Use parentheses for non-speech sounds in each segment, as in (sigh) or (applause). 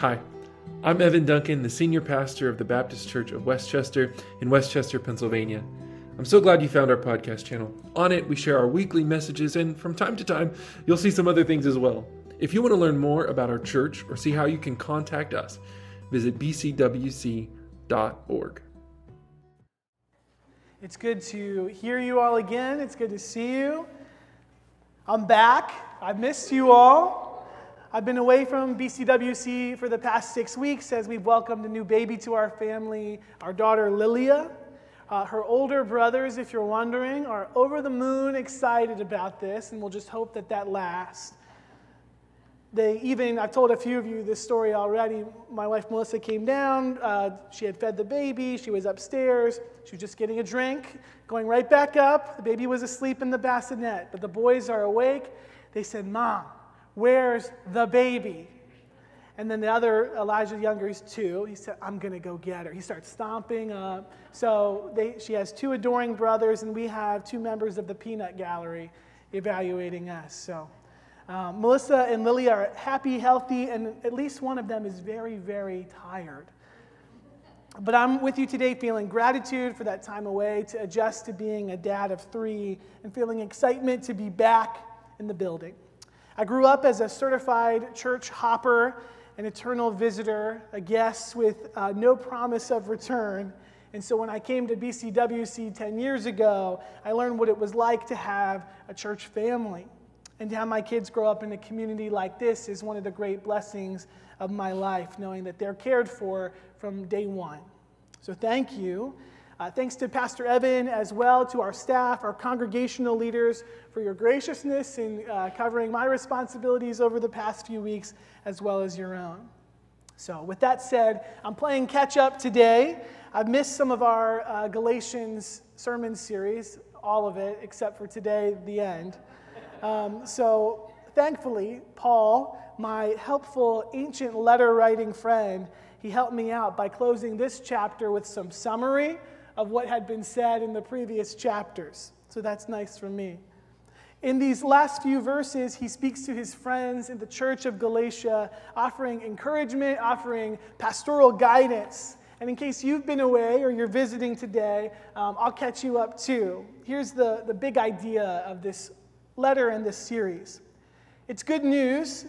Hi, I'm Evan Duncan, the senior pastor of the Baptist Church of West Chester in West Chester, Pennsylvania. I'm so glad you found our podcast channel. On it, we share our weekly messages, and from time to time, you'll see some other things as well. If you want to learn more about our church or see how you can contact us, visit bcwc.org. It's good to hear you all again. It's good to see you. I'm back. I've missed you all. I've been away from BCWC for the past six weeks as we've welcomed a new baby to our family, our daughter Lilia. Uh, her older brothers, if you're wondering, are over the moon excited about this, and we'll just hope that that lasts. They even, I've told a few of you this story already. My wife Melissa came down. Uh, she had fed the baby. She was upstairs. She was just getting a drink, going right back up. The baby was asleep in the bassinet, but the boys are awake. They said, Mom, Where's the baby? And then the other, Elijah Younger, he's two. He said, I'm going to go get her. He starts stomping up. So they, she has two adoring brothers, and we have two members of the Peanut Gallery evaluating us. So um, Melissa and Lily are happy, healthy, and at least one of them is very, very tired. But I'm with you today feeling gratitude for that time away to adjust to being a dad of three and feeling excitement to be back in the building. I grew up as a certified church hopper, an eternal visitor, a guest with uh, no promise of return. And so when I came to BCWC 10 years ago, I learned what it was like to have a church family. And to have my kids grow up in a community like this is one of the great blessings of my life, knowing that they're cared for from day one. So thank you. Uh, thanks to Pastor Evan as well, to our staff, our congregational leaders for your graciousness in uh, covering my responsibilities over the past few weeks as well as your own. So, with that said, I'm playing catch up today. I've missed some of our uh, Galatians sermon series, all of it, except for today, the end. Um, so, thankfully, Paul, my helpful ancient letter writing friend, he helped me out by closing this chapter with some summary of what had been said in the previous chapters. So that's nice for me. In these last few verses, he speaks to his friends in the church of Galatia, offering encouragement, offering pastoral guidance. And in case you've been away or you're visiting today, um, I'll catch you up too. Here's the, the big idea of this letter and this series it's good news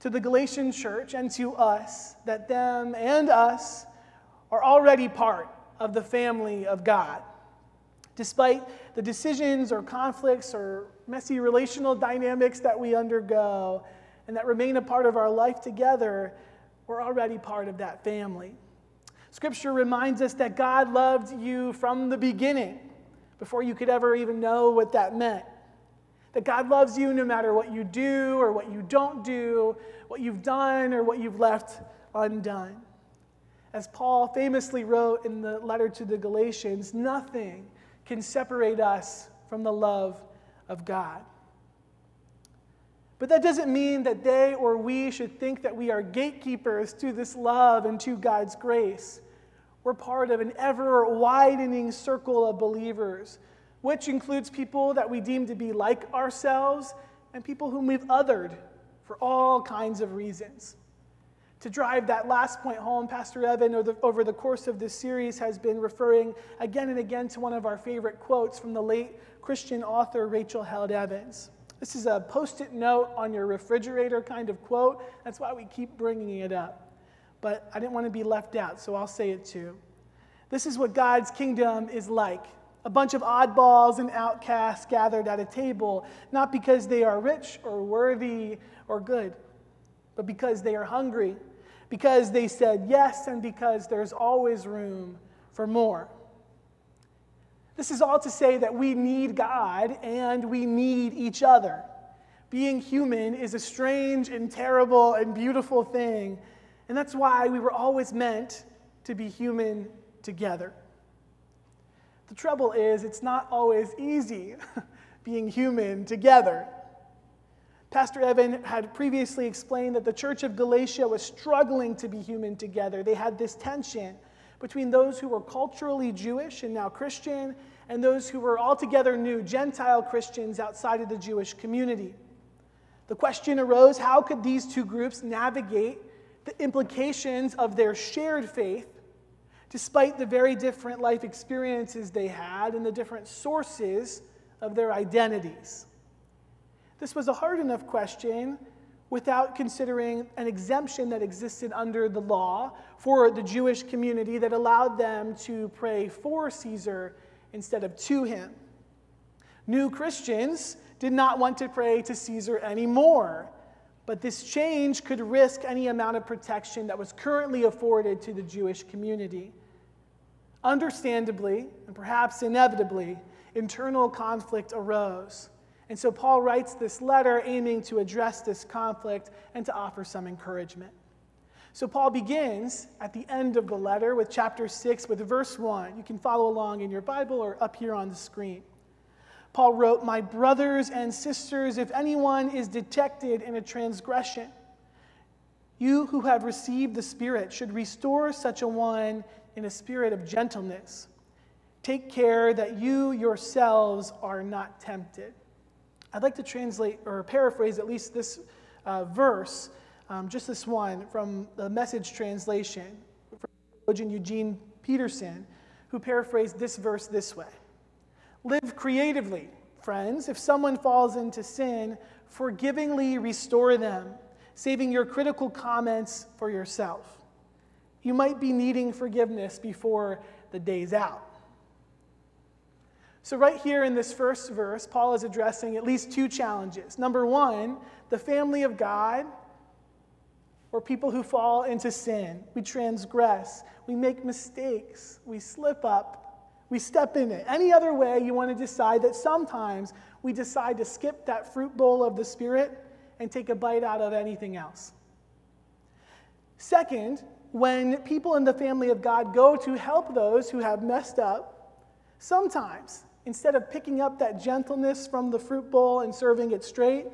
to the Galatian church and to us that them and us are already part of the family of God. Despite the decisions or conflicts or messy relational dynamics that we undergo and that remain a part of our life together, we're already part of that family. Scripture reminds us that God loved you from the beginning, before you could ever even know what that meant. That God loves you no matter what you do or what you don't do, what you've done or what you've left undone. As Paul famously wrote in the letter to the Galatians, nothing can separate us from the love of God. But that doesn't mean that they or we should think that we are gatekeepers to this love and to God's grace. We're part of an ever widening circle of believers, which includes people that we deem to be like ourselves and people whom we've othered for all kinds of reasons. To drive that last point home, Pastor Evan, over the course of this series, has been referring again and again to one of our favorite quotes from the late Christian author Rachel Held Evans. This is a post it note on your refrigerator kind of quote. That's why we keep bringing it up. But I didn't want to be left out, so I'll say it too. This is what God's kingdom is like a bunch of oddballs and outcasts gathered at a table, not because they are rich or worthy or good, but because they are hungry because they said yes and because there's always room for more. This is all to say that we need God and we need each other. Being human is a strange and terrible and beautiful thing, and that's why we were always meant to be human together. The trouble is, it's not always easy (laughs) being human together. Pastor Evan had previously explained that the church of Galatia was struggling to be human together. They had this tension between those who were culturally Jewish and now Christian and those who were altogether new Gentile Christians outside of the Jewish community. The question arose how could these two groups navigate the implications of their shared faith, despite the very different life experiences they had and the different sources of their identities. This was a hard enough question without considering an exemption that existed under the law for the Jewish community that allowed them to pray for Caesar instead of to him. New Christians did not want to pray to Caesar anymore, but this change could risk any amount of protection that was currently afforded to the Jewish community. Understandably, and perhaps inevitably, internal conflict arose. And so Paul writes this letter aiming to address this conflict and to offer some encouragement. So Paul begins at the end of the letter with chapter 6 with verse 1. You can follow along in your Bible or up here on the screen. Paul wrote, My brothers and sisters, if anyone is detected in a transgression, you who have received the Spirit should restore such a one in a spirit of gentleness. Take care that you yourselves are not tempted. I'd like to translate or paraphrase at least this uh, verse, um, just this one, from the message translation from theologian Eugene Peterson, who paraphrased this verse this way Live creatively, friends. If someone falls into sin, forgivingly restore them, saving your critical comments for yourself. You might be needing forgiveness before the day's out. So, right here in this first verse, Paul is addressing at least two challenges. Number one, the family of God, or people who fall into sin. We transgress, we make mistakes, we slip up, we step in it. Any other way you want to decide that sometimes we decide to skip that fruit bowl of the Spirit and take a bite out of anything else. Second, when people in the family of God go to help those who have messed up, sometimes instead of picking up that gentleness from the fruit bowl and serving it straight,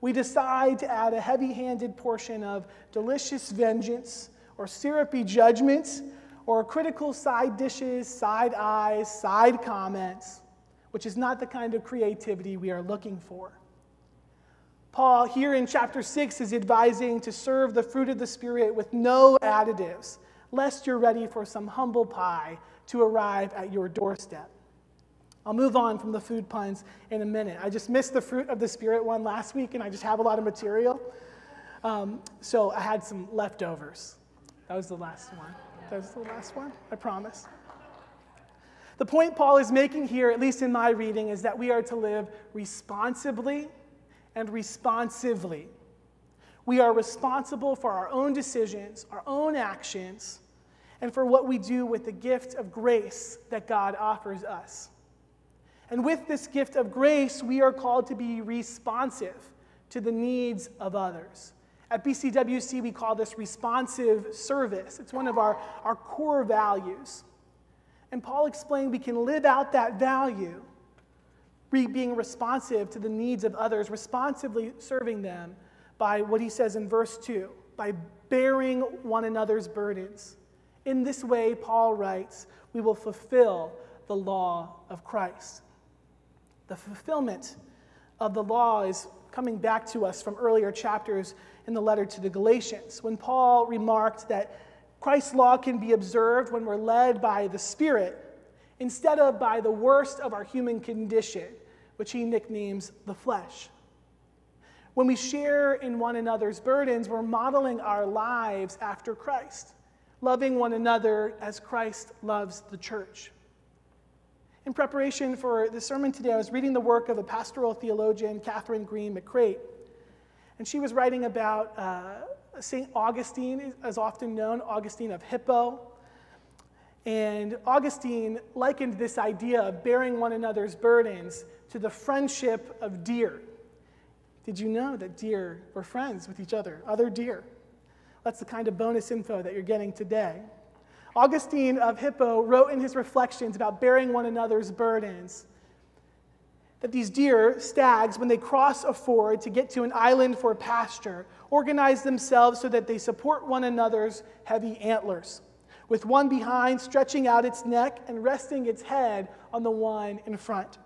we decide to add a heavy handed portion of delicious vengeance or syrupy judgments or critical side dishes, side eyes, side comments, which is not the kind of creativity we are looking for. Paul, here in chapter 6, is advising to serve the fruit of the Spirit with no additives, lest you're ready for some humble pie to arrive at your doorstep. I'll move on from the food puns in a minute. I just missed the fruit of the Spirit one last week, and I just have a lot of material. Um, so I had some leftovers. That was the last one. That was the last one, I promise. The point Paul is making here, at least in my reading, is that we are to live responsibly and responsively. We are responsible for our own decisions, our own actions, and for what we do with the gift of grace that God offers us. And with this gift of grace, we are called to be responsive to the needs of others. At BCWC, we call this responsive service. It's one of our, our core values. And Paul explained we can live out that value, being responsive to the needs of others, responsively serving them by what he says in verse 2 by bearing one another's burdens. In this way, Paul writes, we will fulfill the law of Christ. The fulfillment of the law is coming back to us from earlier chapters in the letter to the Galatians, when Paul remarked that Christ's law can be observed when we're led by the Spirit instead of by the worst of our human condition, which he nicknames the flesh. When we share in one another's burdens, we're modeling our lives after Christ, loving one another as Christ loves the church. In preparation for the sermon today, I was reading the work of a pastoral theologian, Kathryn Greene-McCreight. And she was writing about uh, St. Augustine, as often known, Augustine of Hippo. And Augustine likened this idea of bearing one another's burdens to the friendship of deer. Did you know that deer were friends with each other, other deer? That's the kind of bonus info that you're getting today. Augustine of Hippo wrote in his reflections about bearing one another's burdens that these deer, stags, when they cross a ford to get to an island for pasture, organize themselves so that they support one another's heavy antlers, with one behind stretching out its neck and resting its head on the one in front.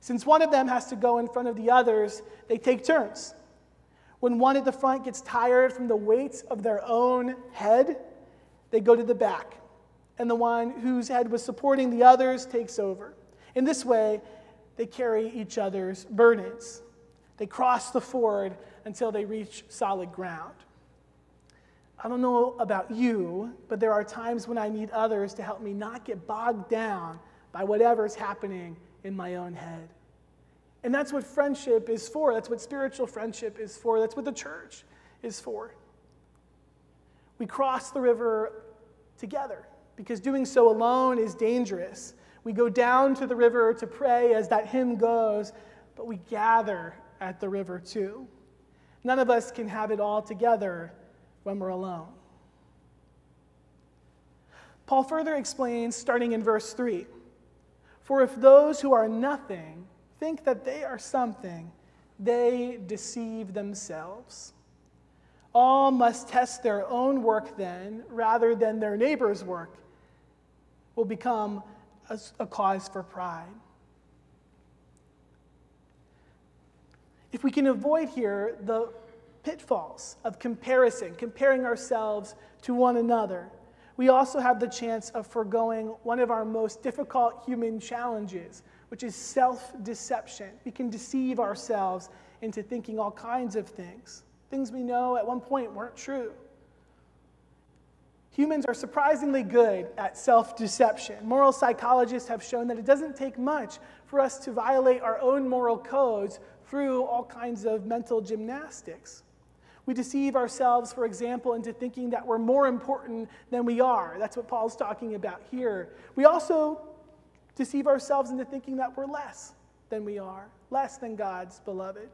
Since one of them has to go in front of the others, they take turns. When one at the front gets tired from the weight of their own head, they go to the back, and the one whose head was supporting the others takes over. In this way, they carry each other's burdens. They cross the ford until they reach solid ground. I don't know about you, but there are times when I need others to help me not get bogged down by whatever's happening in my own head. And that's what friendship is for. That's what spiritual friendship is for. That's what the church is for. We cross the river together because doing so alone is dangerous. We go down to the river to pray as that hymn goes, but we gather at the river too. None of us can have it all together when we're alone. Paul further explains, starting in verse 3 For if those who are nothing think that they are something, they deceive themselves. All must test their own work then, rather than their neighbor's work, will become a, a cause for pride. If we can avoid here the pitfalls of comparison, comparing ourselves to one another, we also have the chance of foregoing one of our most difficult human challenges, which is self deception. We can deceive ourselves into thinking all kinds of things, things we know at one point weren't true. Humans are surprisingly good at self deception. Moral psychologists have shown that it doesn't take much for us to violate our own moral codes through all kinds of mental gymnastics. We deceive ourselves, for example, into thinking that we're more important than we are. That's what Paul's talking about here. We also deceive ourselves into thinking that we're less than we are, less than God's beloved.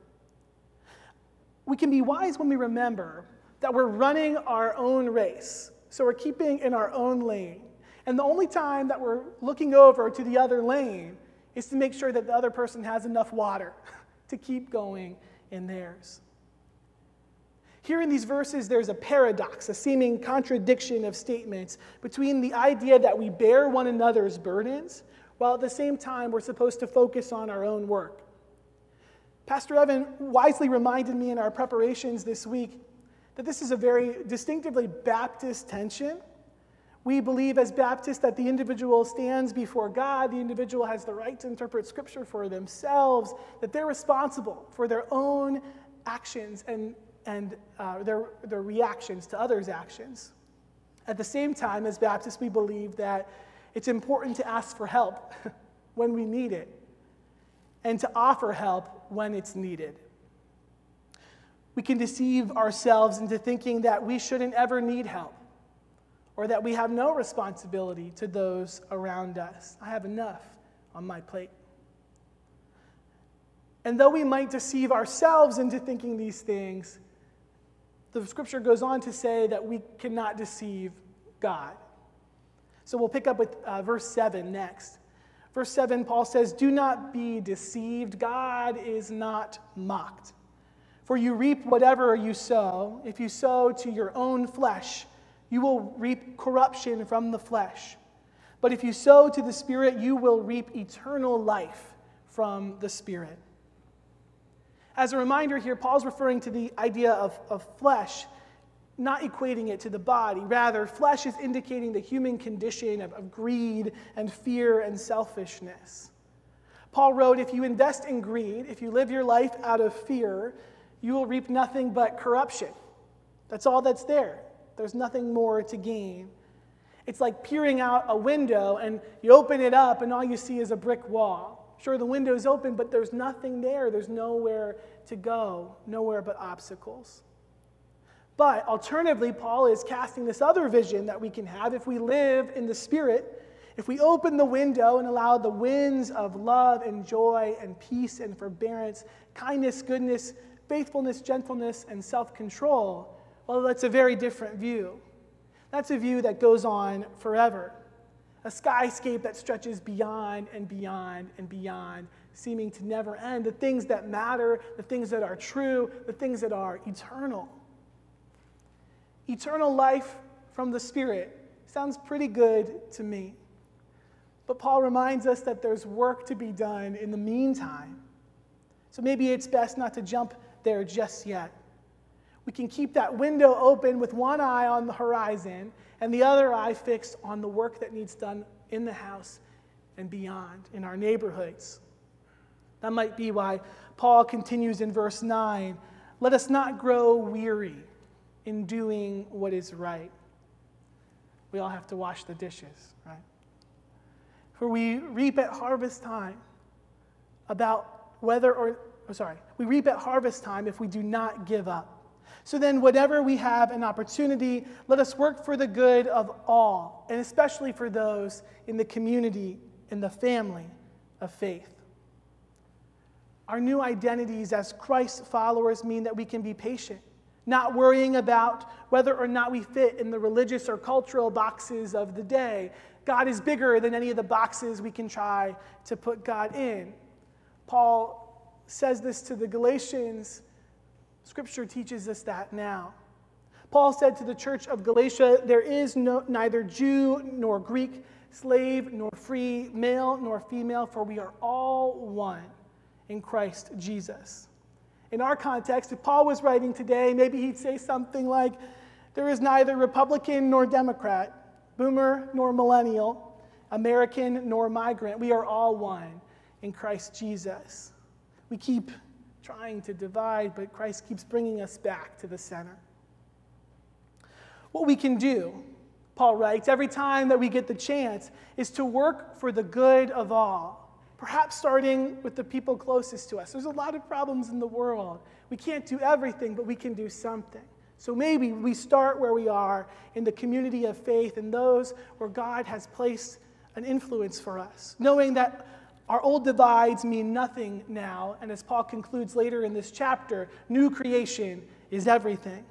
We can be wise when we remember that we're running our own race. So we're keeping in our own lane. And the only time that we're looking over to the other lane is to make sure that the other person has enough water (laughs) to keep going in theirs. Here in these verses, there's a paradox, a seeming contradiction of statements between the idea that we bear one another's burdens, while at the same time we're supposed to focus on our own work. Pastor Evan wisely reminded me in our preparations this week that this is a very distinctively Baptist tension. We believe as Baptists that the individual stands before God, the individual has the right to interpret Scripture for themselves, that they're responsible for their own actions and and uh, their, their reactions to others' actions. At the same time, as Baptists, we believe that it's important to ask for help (laughs) when we need it and to offer help when it's needed. We can deceive ourselves into thinking that we shouldn't ever need help or that we have no responsibility to those around us. I have enough on my plate. And though we might deceive ourselves into thinking these things, the scripture goes on to say that we cannot deceive God. So we'll pick up with uh, verse 7 next. Verse 7, Paul says, Do not be deceived. God is not mocked. For you reap whatever you sow. If you sow to your own flesh, you will reap corruption from the flesh. But if you sow to the Spirit, you will reap eternal life from the Spirit. As a reminder here, Paul's referring to the idea of, of flesh, not equating it to the body. Rather, flesh is indicating the human condition of, of greed and fear and selfishness. Paul wrote If you invest in greed, if you live your life out of fear, you will reap nothing but corruption. That's all that's there. There's nothing more to gain. It's like peering out a window and you open it up and all you see is a brick wall. Sure, the window's open, but there's nothing there. There's nowhere to go, nowhere but obstacles. But alternatively, Paul is casting this other vision that we can have if we live in the Spirit, if we open the window and allow the winds of love and joy and peace and forbearance, kindness, goodness, faithfulness, gentleness, and self control, well, that's a very different view. That's a view that goes on forever a skyscape that stretches beyond and beyond and beyond, seeming to never end. The things that matter, the things that are true, the things that are eternal. Eternal life from the Spirit sounds pretty good to me. But Paul reminds us that there's work to be done in the meantime. So maybe it's best not to jump there just yet. We can keep that window open with one eye on the horizon and the other eye fixed on the work that needs done in the house and beyond, in our neighborhoods. That might be why Paul continues in verse 9 let us not grow weary in doing what is right. We all have to wash the dishes, right? For we reap at harvest time about whether or, oh, sorry, we reap at harvest time if we do not give up. So then, whatever we have an opportunity, let us work for the good of all, and especially for those in the community, in the family of faith. Our new identities as Christ followers mean that we can be patient, not worrying about whether or not we fit in the religious or cultural boxes of the day. God is bigger than any of the boxes we can try to put God in. Paul says this to the Galatians. Scripture teaches us that now. Paul said to the church of Galatia, There is no, neither Jew nor Greek, slave nor free, male nor female, for we are all one in Christ Jesus. In our context, if Paul was writing today, maybe he'd say something like, There is neither Republican nor Democrat, boomer nor millennial, American nor migrant. We are all one in Christ Jesus. We keep trying to divide, but Christ keeps bringing us back to the center. What we can do, Paul writes, every time that we get the chance, is to work for the good of all Perhaps starting with the people closest to us. There's a lot of problems in the world. We can't do everything, but we can do something. So maybe we start where we are in the community of faith and those where God has placed an influence for us, knowing that our old divides mean nothing now. And as Paul concludes later in this chapter, new creation is everything.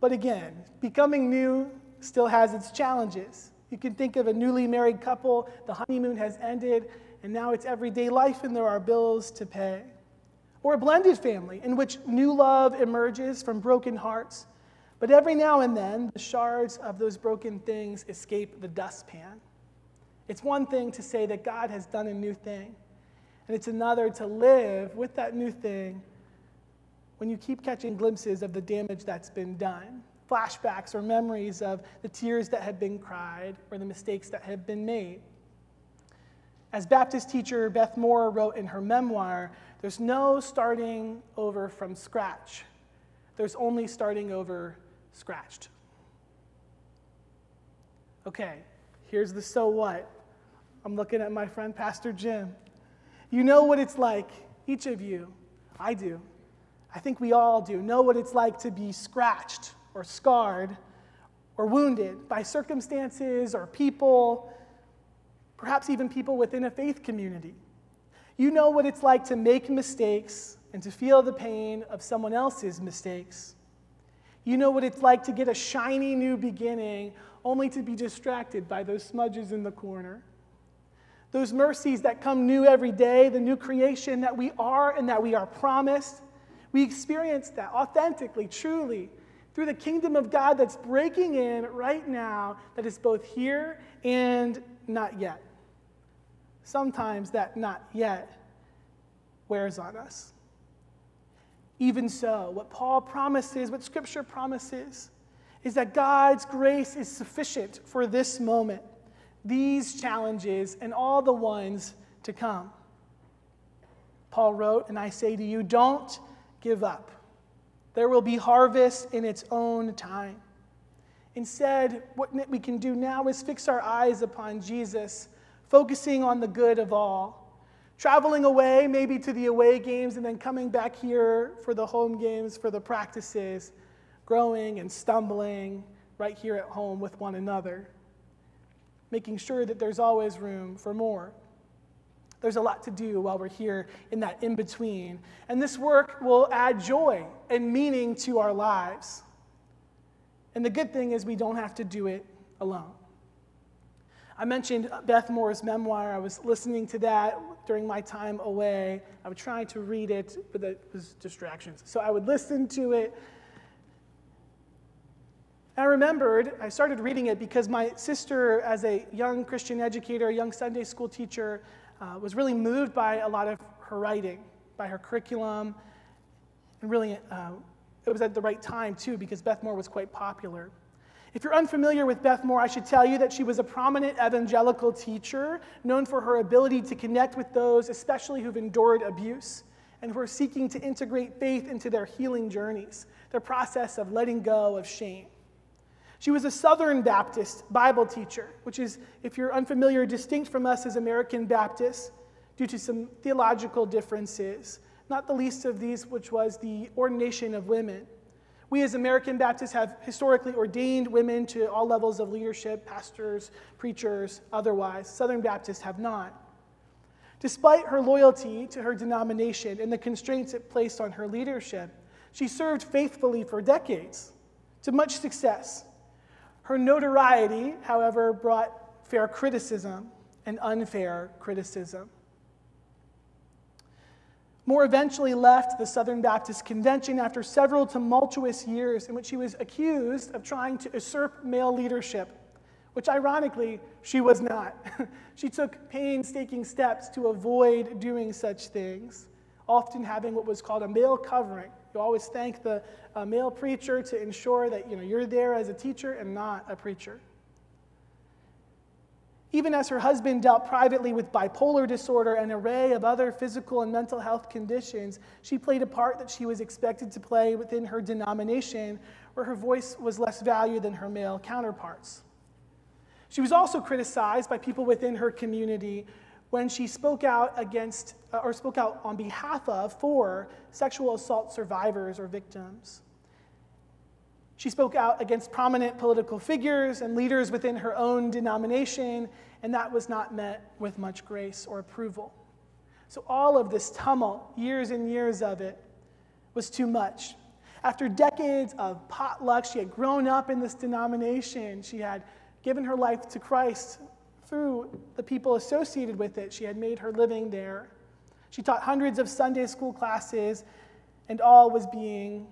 But again, becoming new still has its challenges. You can think of a newly married couple, the honeymoon has ended, and now it's everyday life and there are bills to pay. Or a blended family in which new love emerges from broken hearts, but every now and then the shards of those broken things escape the dustpan. It's one thing to say that God has done a new thing, and it's another to live with that new thing when you keep catching glimpses of the damage that's been done flashbacks or memories of the tears that had been cried or the mistakes that had been made. As Baptist teacher Beth Moore wrote in her memoir, there's no starting over from scratch. There's only starting over scratched. Okay, here's the so what. I'm looking at my friend Pastor Jim. You know what it's like, each of you, I do. I think we all do, know what it's like to be scratched or scarred or wounded by circumstances or people, perhaps even people within a faith community. You know what it's like to make mistakes and to feel the pain of someone else's mistakes. You know what it's like to get a shiny new beginning only to be distracted by those smudges in the corner. Those mercies that come new every day, the new creation that we are and that we are promised. We experience that authentically, truly, through the kingdom of God that's breaking in right now, that is both here and not yet. Sometimes that not yet wears on us. Even so, what Paul promises, what Scripture promises, is that God's grace is sufficient for this moment, these challenges, and all the ones to come. Paul wrote, and I say to you, don't give up. There will be harvest in its own time. Instead, what we can do now is fix our eyes upon Jesus, focusing on the good of all. Traveling away, maybe to the away games, and then coming back here for the home games, for the practices, growing and stumbling right here at home with one another, making sure that there's always room for more. There's a lot to do while we're here in that in between. And this work will add joy and meaning to our lives. And the good thing is, we don't have to do it alone. I mentioned Beth Moore's memoir. I was listening to that during my time away. I was trying to read it, but there was distractions. So I would listen to it. I remembered, I started reading it because my sister, as a young Christian educator, a young Sunday school teacher, uh, was really moved by a lot of her writing, by her curriculum. And really, uh, it was at the right time, too, because Beth Moore was quite popular. If you're unfamiliar with Beth Moore, I should tell you that she was a prominent evangelical teacher known for her ability to connect with those, especially who've endured abuse and who are seeking to integrate faith into their healing journeys, their process of letting go of shame. She was a Southern Baptist Bible teacher, which is, if you're unfamiliar, distinct from us as American Baptists due to some theological differences, not the least of these, which was the ordination of women. We as American Baptists have historically ordained women to all levels of leadership, pastors, preachers, otherwise. Southern Baptists have not. Despite her loyalty to her denomination and the constraints it placed on her leadership, she served faithfully for decades to much success. Her notoriety, however, brought fair criticism and unfair criticism. Moore eventually left the Southern Baptist Convention after several tumultuous years in which she was accused of trying to usurp male leadership, which ironically, she was not. (laughs) she took painstaking steps to avoid doing such things, often having what was called a male covering. You always thank the uh, male preacher to ensure that you know, you're there as a teacher and not a preacher. Even as her husband dealt privately with bipolar disorder and an array of other physical and mental health conditions, she played a part that she was expected to play within her denomination, where her voice was less valued than her male counterparts. She was also criticized by people within her community when she spoke out against uh, or spoke out on behalf of for sexual assault survivors or victims. She spoke out against prominent political figures and leaders within her own denomination, and that was not met with much grace or approval. So, all of this tumult, years and years of it, was too much. After decades of potluck, she had grown up in this denomination. She had given her life to Christ through the people associated with it. She had made her living there. She taught hundreds of Sunday school classes, and all was being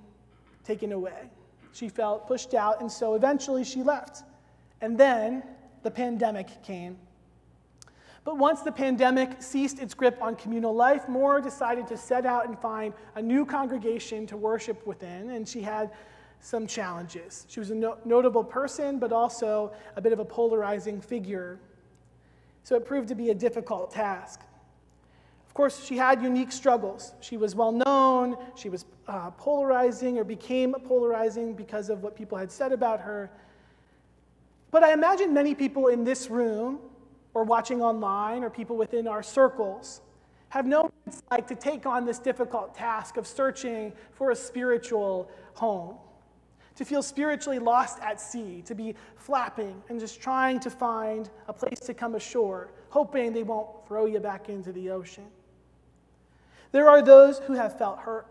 taken away. She felt pushed out, and so eventually she left. And then the pandemic came. But once the pandemic ceased its grip on communal life, Moore decided to set out and find a new congregation to worship within, and she had some challenges. She was a no- notable person, but also a bit of a polarizing figure. So it proved to be a difficult task. Of course, she had unique struggles. She was well known, she was uh, polarizing or became polarizing because of what people had said about her. But I imagine many people in this room or watching online or people within our circles have known what it's like to take on this difficult task of searching for a spiritual home, to feel spiritually lost at sea, to be flapping and just trying to find a place to come ashore, hoping they won't throw you back into the ocean. There are those who have felt hurt,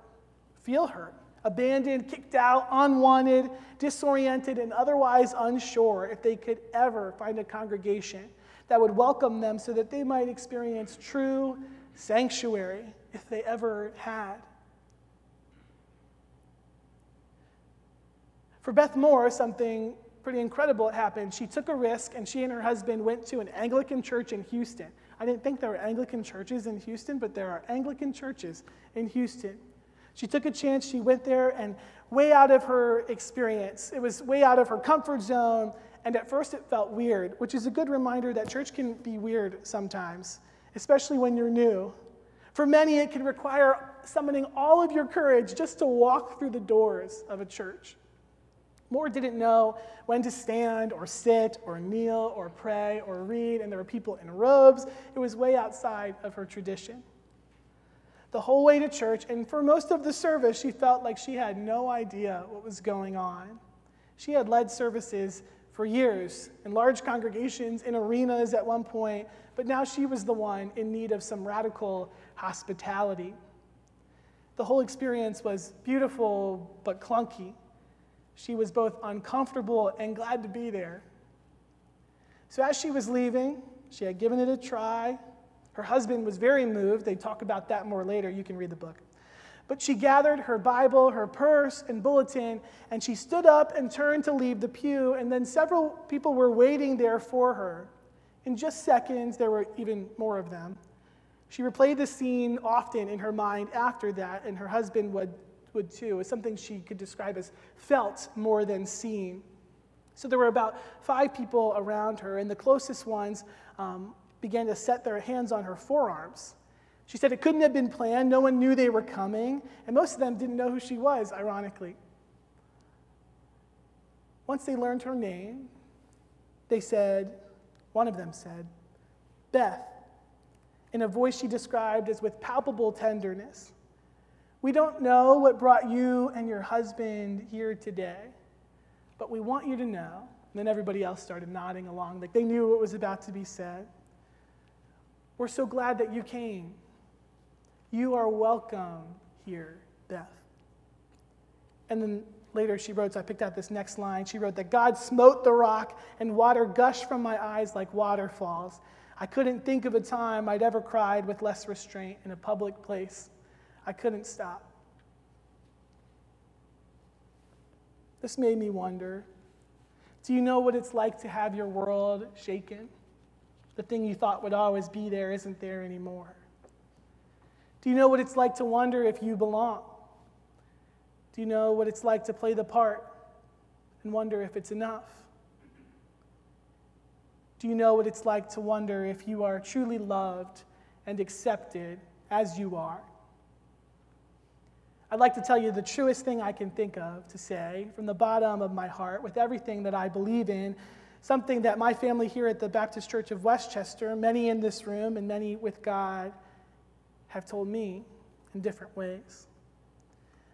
feel hurt, abandoned, kicked out, unwanted, disoriented, and otherwise unsure if they could ever find a congregation that would welcome them so that they might experience true sanctuary if they ever had. For Beth Moore, something pretty incredible happened. She took a risk and she and her husband went to an Anglican church in Houston. I didn't think there were Anglican churches in Houston, but there are Anglican churches in Houston. She took a chance, she went there, and way out of her experience, it was way out of her comfort zone, and at first it felt weird, which is a good reminder that church can be weird sometimes, especially when you're new. For many, it can require summoning all of your courage just to walk through the doors of a church. Moore didn't know when to stand or sit or kneel or pray or read, and there were people in robes. It was way outside of her tradition. The whole way to church, and for most of the service, she felt like she had no idea what was going on. She had led services for years in large congregations, in arenas at one point, but now she was the one in need of some radical hospitality. The whole experience was beautiful but clunky. She was both uncomfortable and glad to be there. So, as she was leaving, she had given it a try. Her husband was very moved. They talk about that more later. You can read the book. But she gathered her Bible, her purse, and bulletin, and she stood up and turned to leave the pew, and then several people were waiting there for her. In just seconds, there were even more of them. She replayed the scene often in her mind after that, and her husband would would too. Was something she could describe as felt more than seen. So there were about five people around her, and the closest ones um, began to set their hands on her forearms. She said it couldn't have been planned. No one knew they were coming, and most of them didn't know who she was, ironically. Once they learned her name, they said, one of them said, Beth, in a voice she described as with palpable tenderness. We don't know what brought you and your husband here today, but we want you to know. And then everybody else started nodding along, like they knew what was about to be said. We're so glad that you came. You are welcome here, Beth. And then later she wrote, so I picked out this next line. She wrote that God smote the rock and water gushed from my eyes like waterfalls. I couldn't think of a time I'd ever cried with less restraint in a public place. I couldn't stop. This made me wonder do you know what it's like to have your world shaken? The thing you thought would always be there isn't there anymore. Do you know what it's like to wonder if you belong? Do you know what it's like to play the part and wonder if it's enough? Do you know what it's like to wonder if you are truly loved and accepted as you are? I'd like to tell you the truest thing I can think of to say from the bottom of my heart, with everything that I believe in, something that my family here at the Baptist Church of West Chester, many in this room and many with God, have told me in different ways.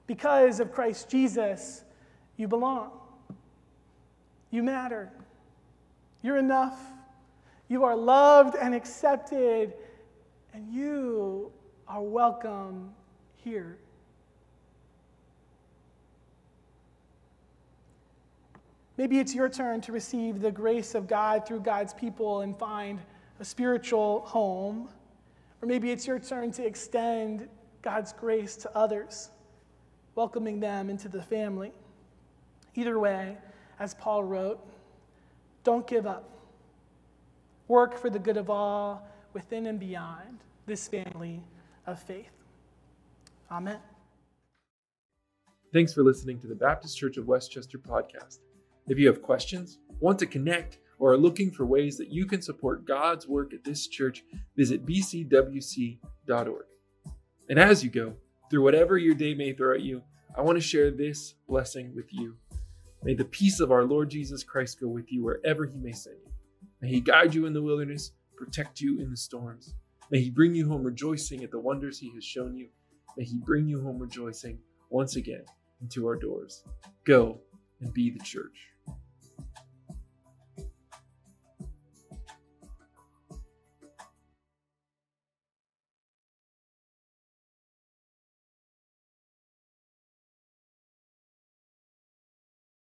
Because of Christ Jesus, you belong. You matter. You're enough. You are loved and accepted, and you are welcome here. Maybe it's your turn to receive the grace of God through God's people and find a spiritual home. Or maybe it's your turn to extend God's grace to others, welcoming them into the family. Either way, as Paul wrote, don't give up. Work for the good of all within and beyond this family of faith. Amen. Thanks for listening to the Baptist Church of West Chester podcast. If you have questions, want to connect, or are looking for ways that you can support God's work at this church, visit bcwc.org. And as you go, through whatever your day may throw at you, I want to share this blessing with you. May the peace of our Lord Jesus Christ go with you wherever he may send you. May he guide you in the wilderness, protect you in the storms. May he bring you home rejoicing at the wonders he has shown you. May he bring you home rejoicing once again into our doors. Go and be the church.